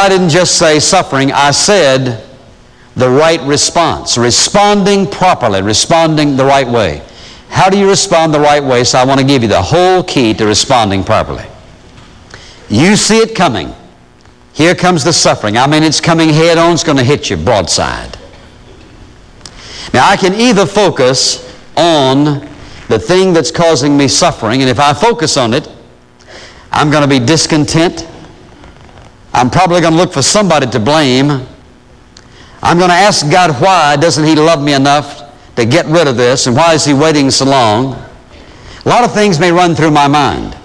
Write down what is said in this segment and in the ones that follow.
I didn't just say suffering, I said the right response, responding properly, responding the right way. How do you respond the right way? So I want to give you the whole key to responding properly. You see it coming. Here comes the suffering. I mean, it's coming head on, it's going to hit you broadside. Now, I can either focus on the thing that's causing me suffering, and if I focus on it, I'm going to be discontent. I'm probably going to look for somebody to blame. I'm going to ask God why doesn't He love me enough to get rid of this, and why is He waiting so long? A lot of things may run through my mind.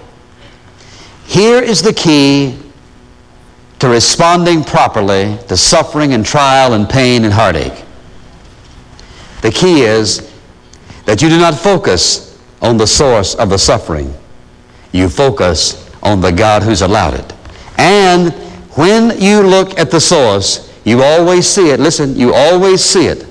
Here is the key to responding properly to suffering and trial and pain and heartache. The key is that you do not focus on the source of the suffering. You focus on the God who's allowed it. And when you look at the source, you always see it, listen, you always see it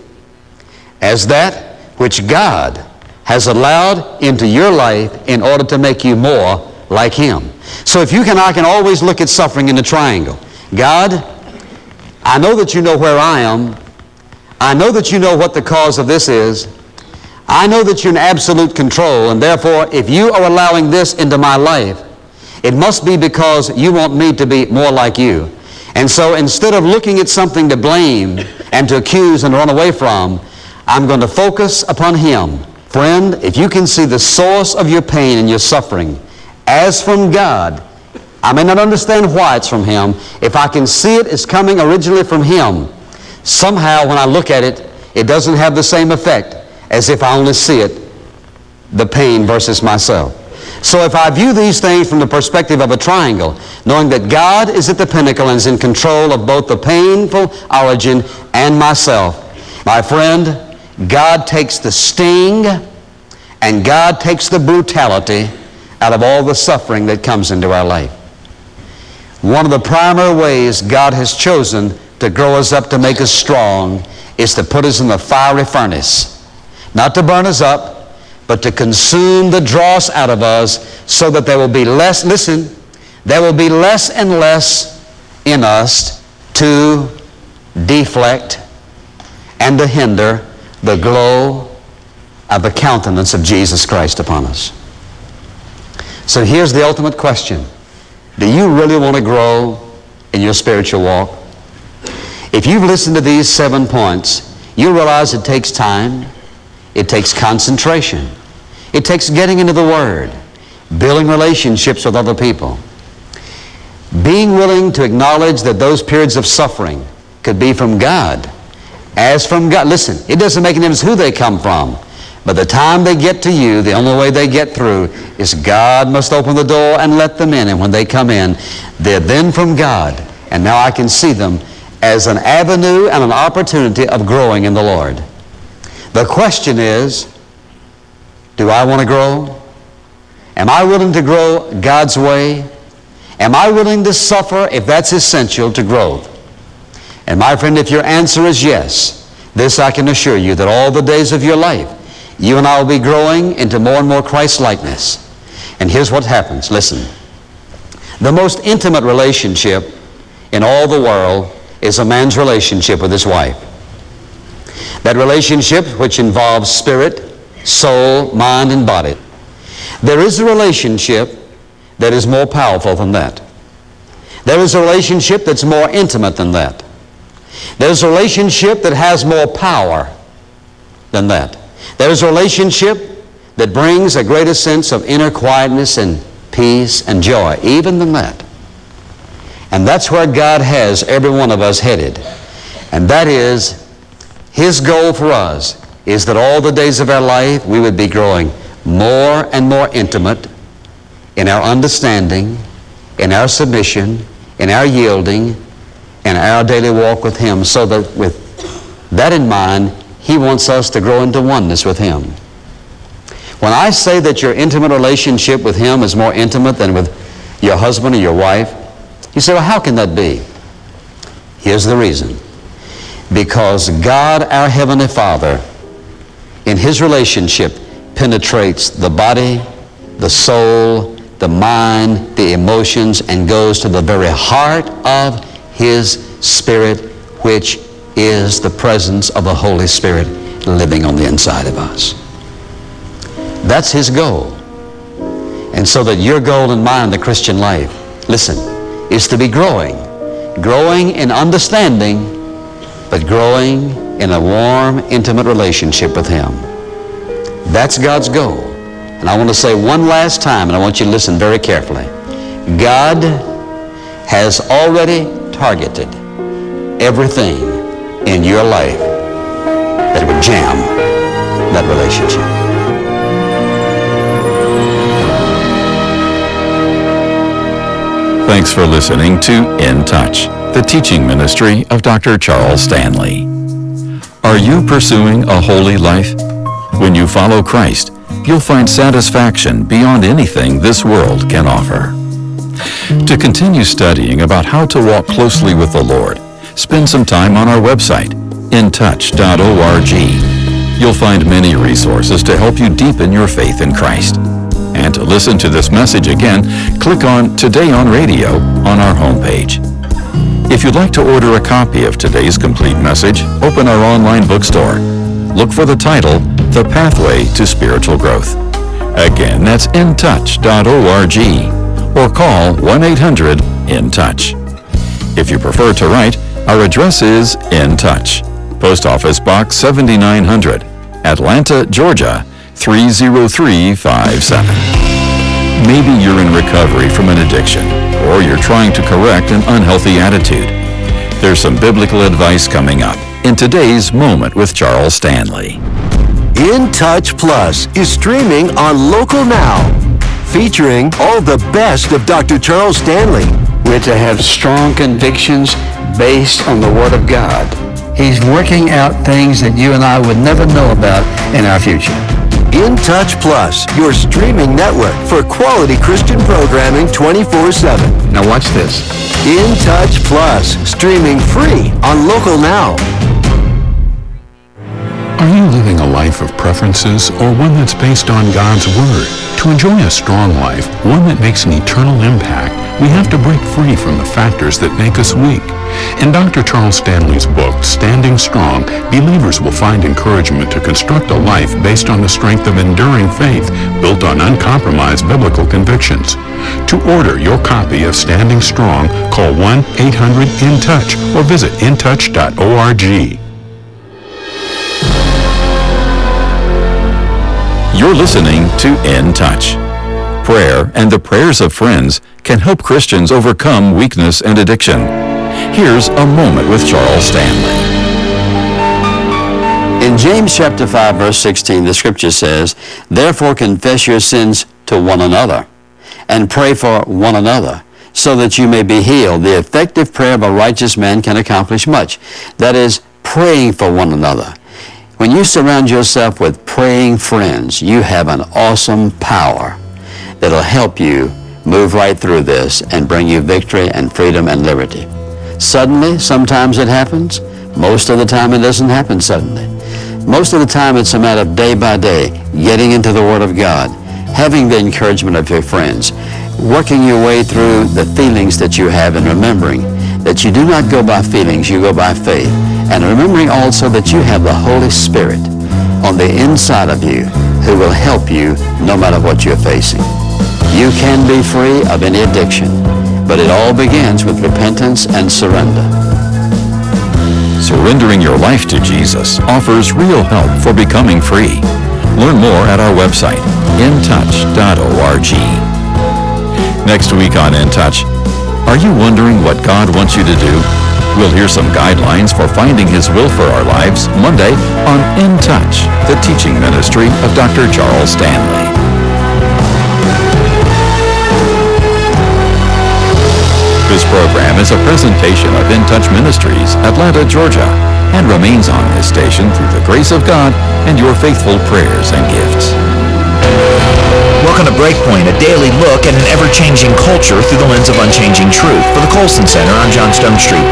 as that which God has allowed into your life in order to make you more like Him. So if you can, I can always look at suffering in the triangle. God, I know that you know where I am. I know that you know what the cause of this is. I know that you're in absolute control, and therefore, if you are allowing this into my life, it must be because you want me to be more like you. And so instead of looking at something to blame and to accuse and run away from, I'm going to focus upon Him. Friend, if you can see the source of your pain and your suffering as from God, I may not understand why it's from Him. If I can see it as coming originally from Him, somehow when I look at it, it doesn't have the same effect as if I only see it, the pain versus myself. So if I view these things from the perspective of a triangle, knowing that God is at the pinnacle and is in control of both the painful origin and myself, my friend, God takes the sting and God takes the brutality out of all the suffering that comes into our life. One of the primary ways God has chosen to grow us up to make us strong is to put us in the fiery furnace. Not to burn us up, but to consume the dross out of us so that there will be less, listen, there will be less and less in us to deflect and to hinder the glow of the countenance of Jesus Christ upon us. So here's the ultimate question. Do you really want to grow in your spiritual walk? If you've listened to these seven points, you realize it takes time, it takes concentration. It takes getting into the Word, building relationships with other people, being willing to acknowledge that those periods of suffering could be from God. As from God. Listen, it doesn't make any difference who they come from. But the time they get to you, the only way they get through is God must open the door and let them in. And when they come in, they're then from God. And now I can see them as an avenue and an opportunity of growing in the Lord. The question is, do I want to grow? Am I willing to grow God's way? Am I willing to suffer if that's essential to growth? And my friend, if your answer is yes, this I can assure you that all the days of your life, you and I will be growing into more and more Christ-likeness. And here's what happens. Listen. The most intimate relationship in all the world is a man's relationship with his wife. That relationship which involves spirit, soul, mind, and body. There is a relationship that is more powerful than that. There is a relationship that's more intimate than that. There's a relationship that has more power than that. There's a relationship that brings a greater sense of inner quietness and peace and joy, even than that. And that's where God has every one of us headed. And that is His goal for us is that all the days of our life we would be growing more and more intimate in our understanding, in our submission, in our yielding, in our daily walk with Him, so that with that in mind, He wants us to grow into oneness with Him. When I say that your intimate relationship with Him is more intimate than with your husband or your wife, you say, well, how can that be? Here's the reason. Because God, our Heavenly Father, in His relationship penetrates the body, the soul, the mind, the emotions, and goes to the very heart of His Spirit, which is the presence of the Holy Spirit living on the inside of us. That's His goal. And so that your goal and mine, the Christian life, listen, is to be growing. Growing in understanding, but growing in a warm, intimate relationship with Him. That's God's goal. And I want to say one last time, and I want you to listen very carefully. God has already targeted everything in your life that would jam that relationship. Thanks for listening to In Touch, the teaching ministry of Dr. Charles Stanley. Are you pursuing a holy life? When you follow Christ, you'll find satisfaction beyond anything this world can offer. To continue studying about how to walk closely with the Lord, spend some time on our website, intouch.org. You'll find many resources to help you deepen your faith in Christ. And to listen to this message again, click on Today on Radio on our homepage. If you'd like to order a copy of today's complete message, open our online bookstore. Look for the title, The Pathway to Spiritual Growth. Again, that's intouch.org or call 1-800-IN-TOUCH. If you prefer to write, our address is In Touch, Post Office Box 7900, Atlanta, Georgia 30357. Maybe you're in recovery from an addiction, or you're trying to correct an unhealthy attitude. There's some biblical advice coming up in today's Moment with Charles Stanley. In Touch Plus is streaming on Local Now, featuring all the best of Dr. Charles Stanley. We're to have strong convictions based on the Word of God. He's working out things that you and I would never know about in our future. In Touch Plus, your streaming network for quality Christian programming 24-7. Now watch this. In Touch Plus, streaming free on Local Now. Are you living a life of preferences or one that's based on God's Word? To enjoy a strong life, one that makes an eternal impact, we have to break free from the factors that make us weak. In Dr. Charles Stanley's book, Standing Strong, believers will find encouragement to construct a life based on the strength of enduring faith built on uncompromised biblical convictions. To order your copy of Standing Strong, call 1-800-IN-TOUCH or visit intouch.org. You're listening to In Touch. Prayer and the prayers of friends can help Christians overcome weakness and addiction. Here's a moment with Charles Stanley. In James chapter 5 verse 16, the scripture says, Therefore confess your sins to one another and pray for one another so that you may be healed. The effective prayer of a righteous man can accomplish much. That is, praying for one another. When you surround yourself with praying friends, you have an awesome power that'll help you move right through this and bring you victory and freedom and liberty. Suddenly, sometimes it happens. Most of the time it doesn't happen suddenly. Most of the time it's a matter of day by day, getting into the Word of God, having the encouragement of your friends, working your way through the feelings that you have and remembering that you do not go by feelings, you go by faith. And remembering also that you have the Holy Spirit on the inside of you who will help you no matter what you're facing. You can be free of any addiction, but it all begins with repentance and surrender. Surrendering your life to Jesus offers real help for becoming free. Learn more at our website, intouch.org. Next week on In Touch, are you wondering what God wants you to do? We'll hear some guidelines for finding His will for our lives Monday on In Touch, the teaching ministry of Dr. Charles Stanley. Program is a presentation of In Touch Ministries, Atlanta, Georgia, and remains on this station through the grace of God and your faithful prayers and gifts. Welcome to Breakpoint, a daily look at an ever-changing culture through the lens of unchanging truth for the Colson Center on John Stonestreet.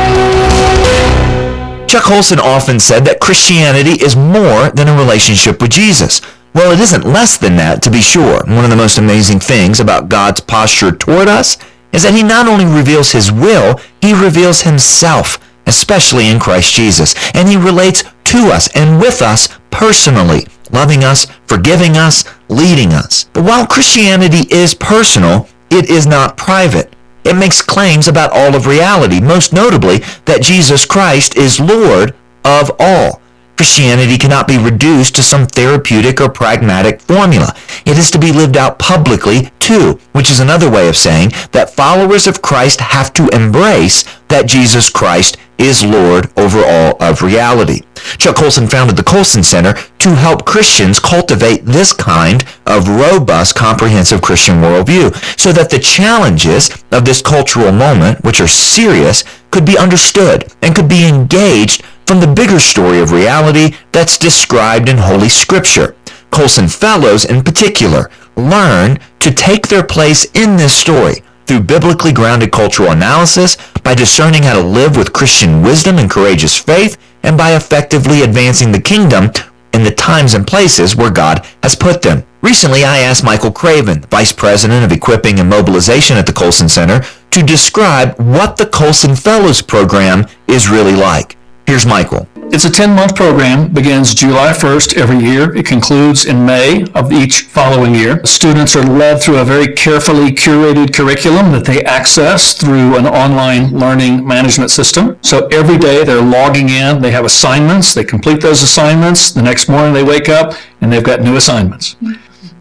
Chuck Colson often said that Christianity is more than a relationship with Jesus. Well, it isn't less than that, to be sure. One of the most amazing things about God's posture toward us is that he not only reveals his will, he reveals himself, especially in Christ Jesus. And he relates to us and with us personally, loving us, forgiving us, leading us. But while Christianity is personal, it is not private. It makes claims about all of reality, most notably that Jesus Christ is Lord of all. Christianity cannot be reduced to some therapeutic or pragmatic formula. It is to be lived out publicly too, which is another way of saying that followers of Christ have to embrace that Jesus Christ is Lord over all of reality. Chuck Colson founded the Colson Center to help Christians cultivate this kind of robust, comprehensive Christian worldview so that the challenges of this cultural moment, which are serious, could be understood and could be engaged from the bigger story of reality that's described in Holy Scripture. Colson Fellows, in particular, learn to take their place in this story through biblically grounded cultural analysis, by discerning how to live with Christian wisdom and courageous faith, and by effectively advancing the kingdom in the times and places where God has put them. Recently, I asked Michael Craven, Vice President of Equipping and Mobilization at the Colson Center, to describe what the Colson Fellows program is really like. Here's Michael. It's a 10-month program, begins July 1st every year. It concludes in May of each following year. Students are led through a very carefully curated curriculum that they access through an online learning management system. So every day they're logging in, they have assignments, they complete those assignments. The next morning they wake up and they've got new assignments.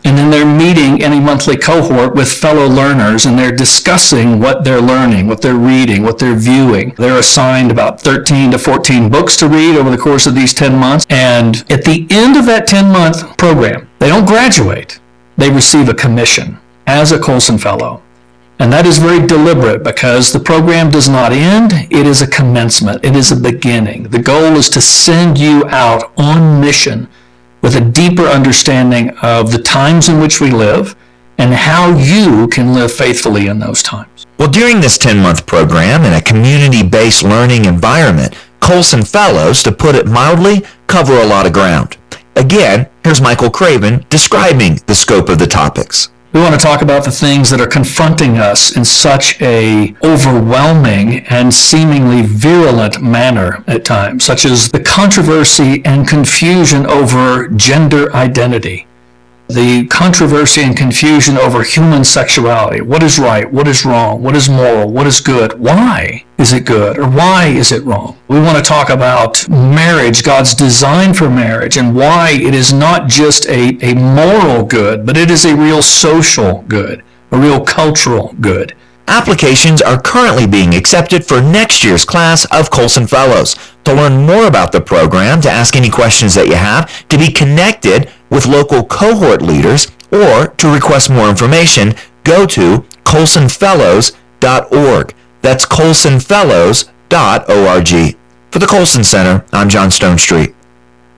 And then they're meeting any monthly cohort with fellow learners and they're discussing what they're learning, what they're reading, what they're viewing. They're assigned about 13 to 14 books to read over the course of these 10 months. And at the end of that 10 month program, they don't graduate. They receive a commission as a Colson Fellow. And that is very deliberate because the program does not end. It is a commencement. It is a beginning. The goal is to send you out on mission with a deeper understanding of the times in which we live and how you can live faithfully in those times. Well, during this 10-month program in a community-based learning environment, Colson Fellows, to put it mildly, cover a lot of ground. Again, here's Michael Craven describing the scope of the topics. We want to talk about the things that are confronting us in such a overwhelming and seemingly virulent manner at times, such as the controversy and confusion over gender identity the controversy and confusion over human sexuality. What is right? What is wrong? What is moral? What is good? Why is it good? Or why is it wrong? We want to talk about marriage, God's design for marriage, and why it is not just a, a moral good, but it is a real social good, a real cultural good. Applications are currently being accepted for next year's class of Colson Fellows. To learn more about the program, to ask any questions that you have, to be connected with local cohort leaders, or to request more information, go to colsonfellows.org. That's colsonfellows.org. For the Colson Center, I'm John Stonestreet.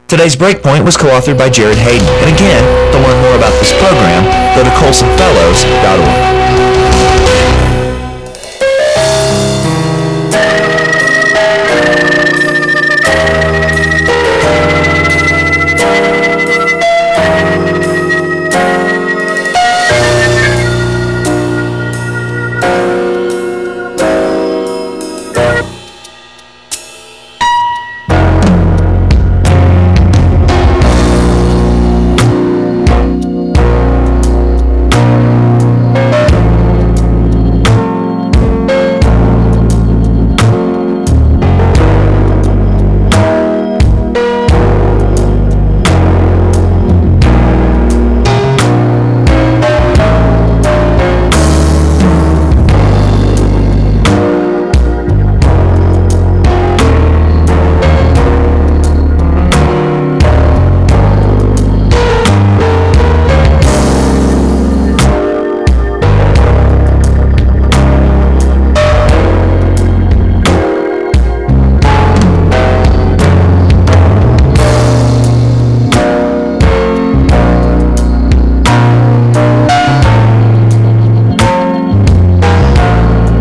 Today's Breakpoint was co-authored by Jared Hayden. And again, to learn more about this program, go to colsonfellows.org.